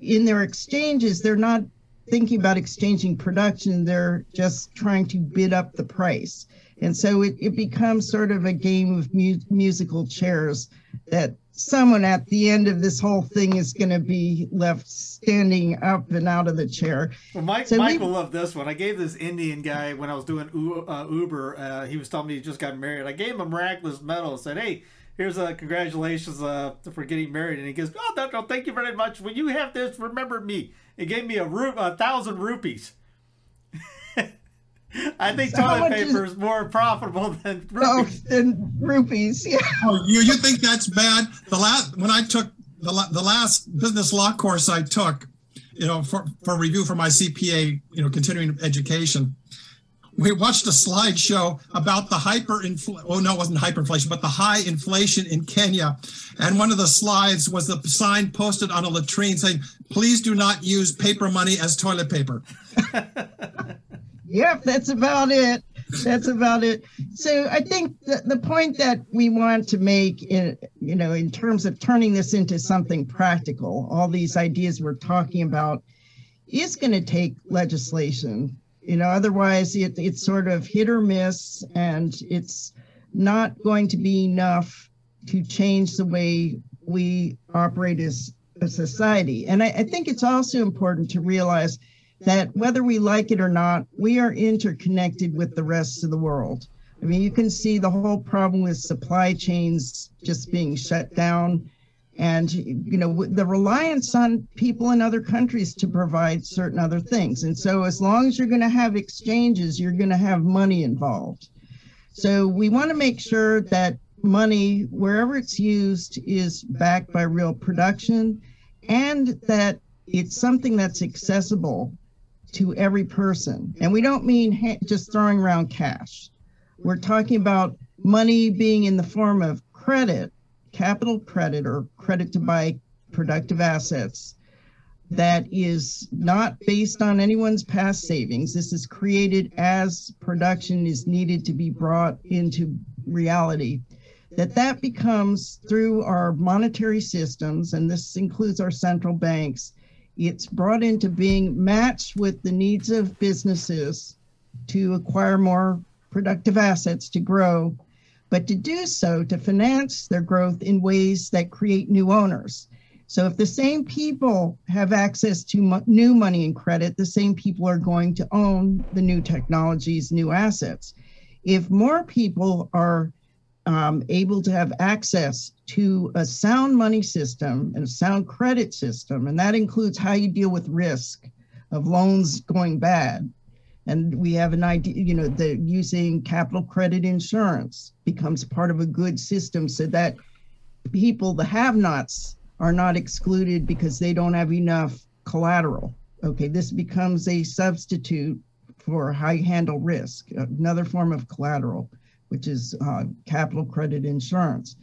S4: in their exchanges, they're not thinking about exchanging production, they're just trying to bid up the price. And so it, it becomes sort of a game of mu- musical chairs that someone at the end of this whole thing is going to be left standing up and out of the chair.
S2: Well, Mike,
S4: So
S2: Mike
S4: we-
S2: will love this one. I gave this Indian guy when I was doing uh, Uber. Uh, he was telling me he just got married. I gave him a miraculous medal. and Said, "Hey, here's a congratulations uh, for getting married." And he goes, "Oh, no, no, thank you very much. When you have this, remember me." He gave me a, ru- a thousand rupees. I think
S4: So
S2: toilet
S4: much is-
S2: paper is more profitable than
S4: Oh,
S2: rupees.
S4: and rupees. Yeah.
S3: Oh, you you think that's bad? The last when I took the the last business law course I took, you know, for for review for my CPA, you know, continuing education, we watched a slideshow about the hyper Oh no, it wasn't hyperinflation, but the high inflation in Kenya, and one of the slides was the sign posted on a latrine saying, "Please do not use paper money as toilet paper."
S4: Yep, that's about it. That's about it. So I think the, the point that we want to make in you know in terms of turning this into something practical, all these ideas we're talking about is going to take legislation. You know, otherwise it, it's sort of hit or miss and it's not going to be enough to change the way we operate as a society. And I, I think it's also important to realize that whether we like it or not, we are interconnected with the rest of the world. I mean, you can see the whole problem with supply chains just being shut down and you know the reliance on people in other countries to provide certain other things and so as long as you're going to have exchanges you're going to have money involved so we want to make sure that money wherever it's used is backed by real production and that it's something that's accessible to every person. And we don't mean ha- just throwing around cash. We're talking about money being in the form of credit, capital credit, or credit to buy productive assets that is not based on anyone's past savings. This is created as production is needed to be brought into reality. That that becomes through our monetary systems, and this includes our central banks, it's brought into being matched with the needs of businesses to acquire more productive assets to grow, but to do so to finance their growth in ways that create new owners. So if the same people have access to mo- new money and credit, the same people are going to own the new technologies, new assets. If more people are um, able to have access to a sound money system and a sound credit system, and that includes how you deal with risk of loans going bad. And we have an idea, you know, that using capital credit insurance becomes part of a good system so that people, the have nots, are not excluded because they don't have enough collateral. Okay, this becomes a substitute for how you handle risk, another form of collateral which is uh, capital credit insurance.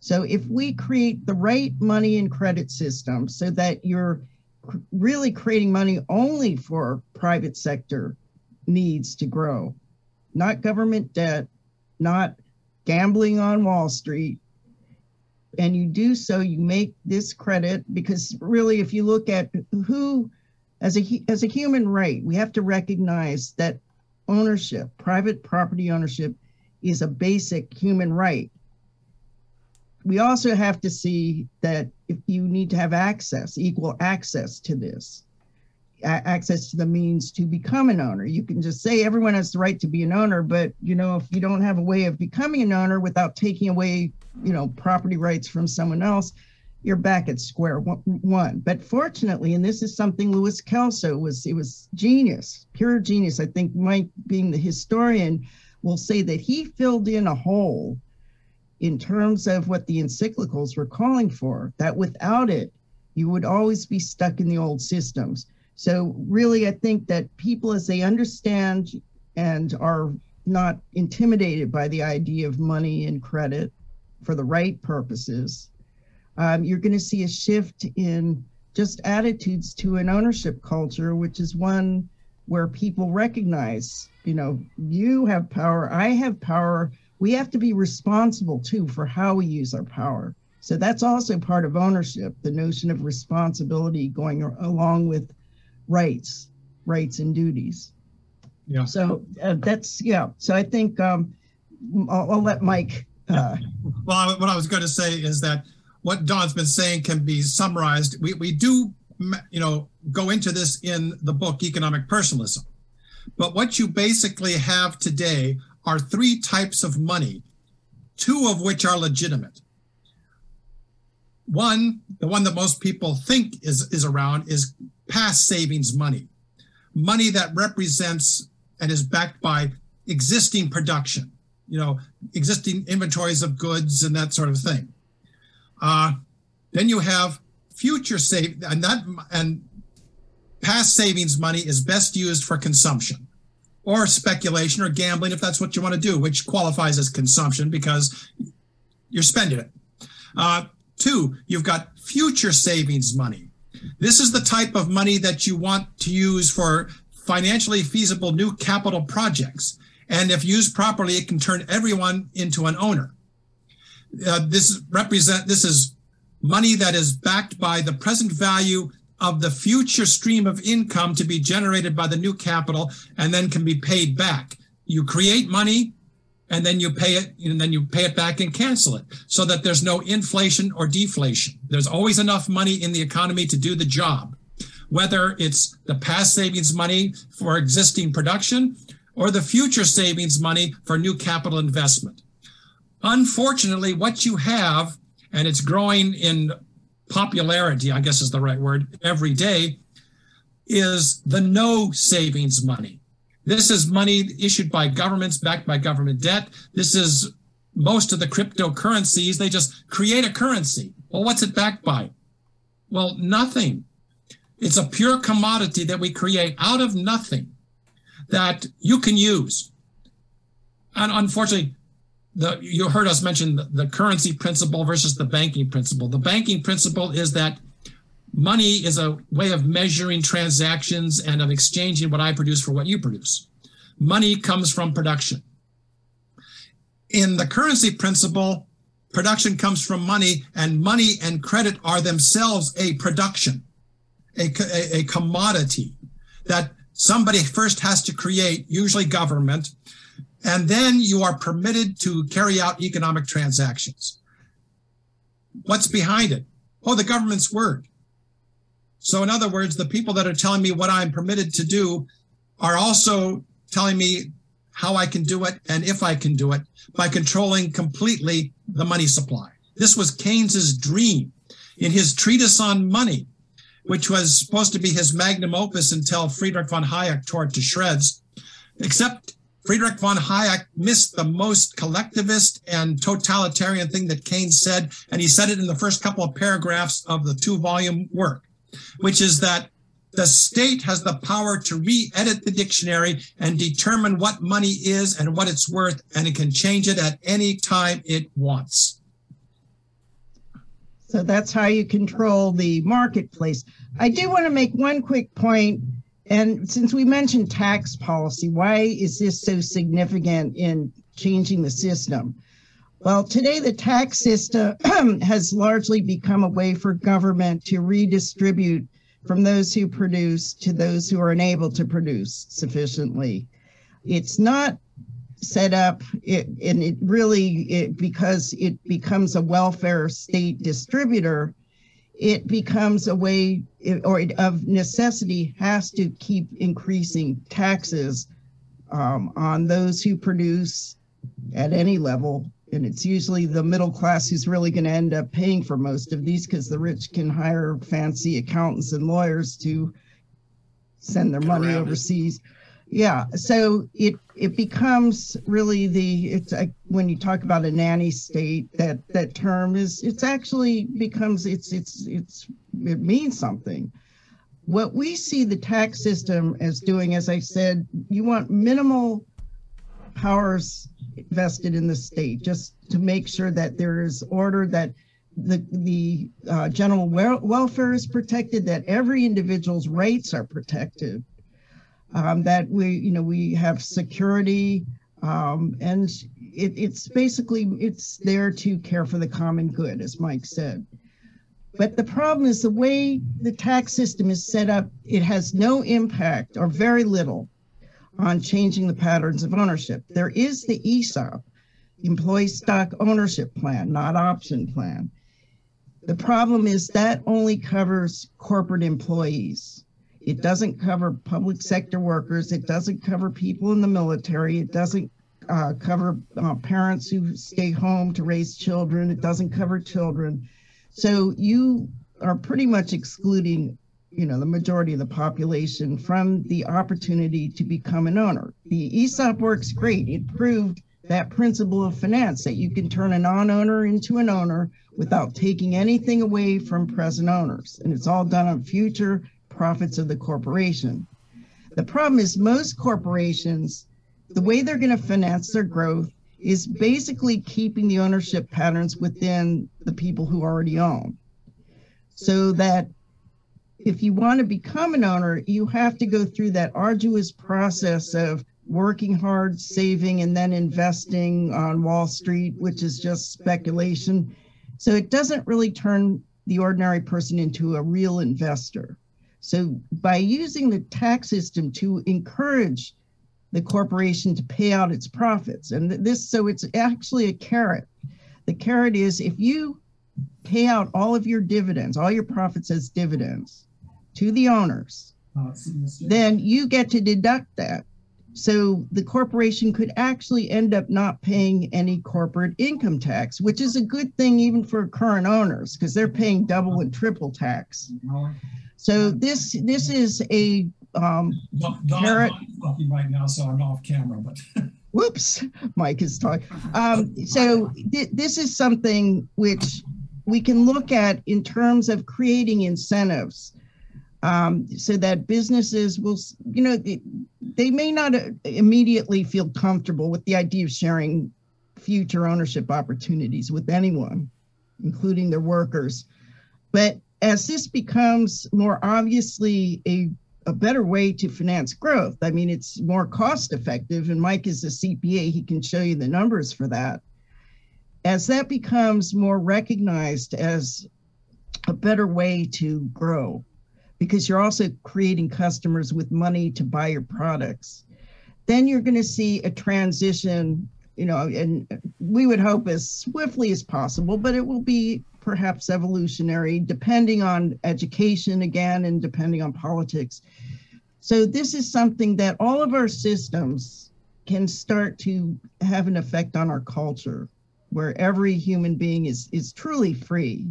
S4: So if we create the right money and credit system so that you're cr- really creating money only for private sector needs to grow, not government debt, not gambling on Wall Street, and you do so, you make this credit because really, if you look at who, as a as a human right, we have to recognize that ownership, private property ownership, is a basic human right. We also have to see that if you need to have access, equal access to this, access to the means to become an owner. You can just say everyone has the right to be an owner, but you know, if you don't have a way of becoming an owner without taking away, you know, property rights from someone else, you're back at square one-. But fortunately, and this is something Louis Kelso was, it was genius, pure genius. I think Mike, being the historian, will say that he filled in a hole in terms of what the encyclicals were calling for, that without it, you would always be stuck in the old systems. So, really, I think that people, as they understand and are not intimidated by the idea of money and credit for the right purposes, um, you're going to see a shift in just attitudes to an ownership culture, which is one where people recognize, you know, you have power, I have power. We have to be responsible too for how we use our power. So that's also part of ownership, the notion of responsibility going along with rights. rights and duties.
S3: Yeah.
S4: So uh, that's yeah. So I think um, I'll, I'll let Mike. Uh,
S3: Well, I- what I was going to say is that what Dawn's been saying can be summarized. We, we do, you know, go into this in the book, Economic Personalism. But what you basically have today are three types of money, two of which are legitimate. One, the one that most people think is, is around is past savings money, money that represents and is backed by existing production, you know, existing inventories of goods and that sort of thing. Uh, then you have future save and that and past savings money is best used for consumption or speculation or gambling if that's what you want to do, which qualifies as consumption because you're spending it. Uh, two, you've got future savings money. This is the type of money that you want to use for financially feasible new capital projects. And if used properly, it can turn everyone into an owner. Uh, this represent this is money that is backed by the present value of the future stream of income to be generated by the new capital and then can be paid back. You create money and then you pay it and then you pay it back and cancel it so that there's no inflation or deflation. There's always enough money in the economy to do the job. Whether it's the past savings money for existing production or the future savings money for new capital investment. Unfortunately, what you have, and it's growing in popularity, I guess is the right word, every day, is the no savings money. This is money issued by governments backed by government debt. This is most of the cryptocurrencies. They just create a currency. Well, what's it backed by? Well, nothing. It's a pure commodity that we create out of nothing that you can use. And unfortunately, the, you heard us mention the, the currency principle versus the banking principle. The banking principle is that money is a way of measuring transactions and of exchanging what I produce for what you produce. Money comes from production. In the currency principle, production comes from money, and money and credit are themselves a production, a, a, a commodity that somebody first has to create, usually government, and then you are permitted to carry out economic transactions. What's behind it? Oh, the government's word. So, in other words, the people that are telling me what I'm permitted to do are also telling me how I can do it and if I can do it by controlling completely the money supply. This was Keynes's dream in his treatise on money, which was supposed to be his magnum opus until Friedrich von Hayek tore it to shreds. Except Friedrich von Hayek missed the most collectivist and totalitarian thing that Keynes said, and he said it in the first couple of paragraphs of the two volume work, which is that the state has the power to re-edit the dictionary and determine what money is and what it's worth, and it can change it at any time it wants.
S4: So that's how you control the marketplace. I do want to make one quick point, and since we mentioned tax policy, why is this so significant in changing the system? Well, today the tax system has largely become a way for government to redistribute from those who produce to those who are unable to produce sufficiently. It's not set up it, and it really it because it becomes a welfare state distributor it becomes a way or it, of necessity has to keep increasing taxes um, on those who produce at any level. And it's usually the middle class who's really going to end up paying for most of these because the rich can hire fancy accountants and lawyers to send their money overseas yeah so it it becomes really the it's like when you talk about a nanny state that that term is it's actually becomes it's it's it's it means something. What we see the tax system as doing as i said you want minimal powers vested in the state just to make sure that there is order that the the uh, general wel- welfare is protected that every individual's rights are protected um, that we you know we have security um, and it, it's basically it's there to care for the common good as mike said But the problem is the way the tax system is set up, it has no impact or very little on changing the patterns of ownership. There is the ESOP, Employee Stock Ownership Plan, not option plan. The problem is that only covers corporate employees. It doesn't cover public sector workers. It doesn't cover people in the military. It doesn't uh, cover uh, parents who stay home to raise children. It doesn't cover children. So you are pretty much excluding, you know, the majority of the population from the opportunity to become an owner. The ESOP works great. It proved that principle of finance that you can turn a non-owner into an owner without taking anything away from present owners. And it's all done on future profits of the corporation. The problem is most corporations, the way they're going to finance their growth is basically keeping the ownership patterns within the people who already own. So that if you want to become an owner, you have to go through that arduous process of working hard, saving, and then investing on Wall Street, which is just speculation. So it doesn't really turn the ordinary person into a real investor. So by using the tax system to encourage the corporation to pay out its profits, and this, so it's actually a carrot. The carrot is if you pay out all of your dividends, all your profits as dividends to the owners, then you get to deduct that. So the corporation could actually end up not paying any corporate income tax, which is a good thing even for current owners because they're paying double and triple tax. So this this is a um, Dawn,
S3: Dawn, talking right now, so I'm off camera, but
S4: whoops, Mike is talking. Um, so th- this is something which we can look at in terms of creating incentives um, so that businesses will, you know, they, they may not uh, immediately feel comfortable with the idea of sharing future ownership opportunities with anyone, including their workers. But as this becomes more obviously a a better way to finance growth. I mean, it's more cost effective, and Mike is a CPA, he can show you the numbers for that. As that becomes more recognized as a better way to grow, because you're also creating customers with money to buy your products, then you're going to see a transition, you know, and we would hope as swiftly as possible, but it will be perhaps evolutionary depending on education again and depending on politics. So this is something that all of our systems can start to have an effect on our culture, where every human being is is truly free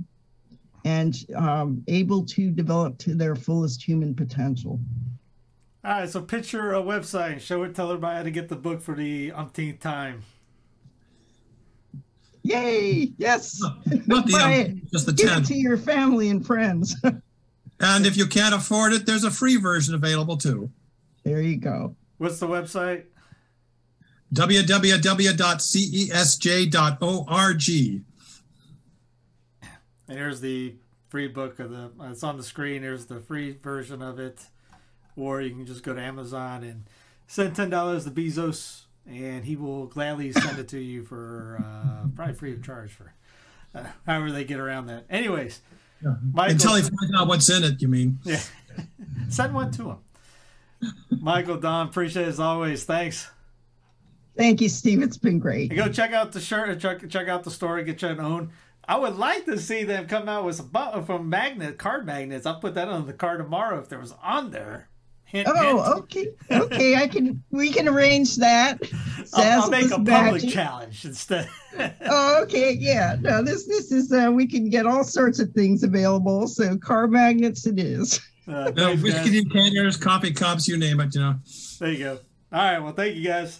S4: and um, able to develop to their fullest human potential.
S2: All right, so picture a website, show it, tell everybody how to get the book for the umpteenth time.
S4: Yay! Yes,
S3: not the um, just the
S4: give it
S3: 10.
S4: to your family and friends.
S3: And if you can't afford it, there's a free version available too.
S4: there you go.
S2: What's the website?
S3: Www.cesj.org.
S2: And here's the free book of the. It's on the screen. Here's the free version of it, or you can just go to Amazon and send ten dollars to Bezos, and he will gladly send it to you for uh, probably free of charge for uh, however they get around that. Anyways, Michael,
S3: Until he finds out what's in it, you mean?
S2: yeah, send one to him. Michael, Dawn, appreciate it as always. Thanks.
S4: Thank you, Steve. It's been great.
S2: And go check out the shirt and check, check out the store and get your own. I would like to see them come out with some from magnet card magnets. I'll put that on the car tomorrow if there was on there. Hint, hint.
S4: Oh, okay, okay. I can. We can arrange that.
S2: I'll, I'll make a
S4: Zazzle's
S2: public
S4: magic.
S2: challenge instead.
S4: Oh, okay, yeah. No, this this is uh, we can get all sorts of things available. So car magnets, it is.
S2: Uh,
S3: No,
S2: thanks, guys.
S3: whiskey decanters, coffee cups, you name it, you know.
S2: there you go. All right. Well, thank you guys.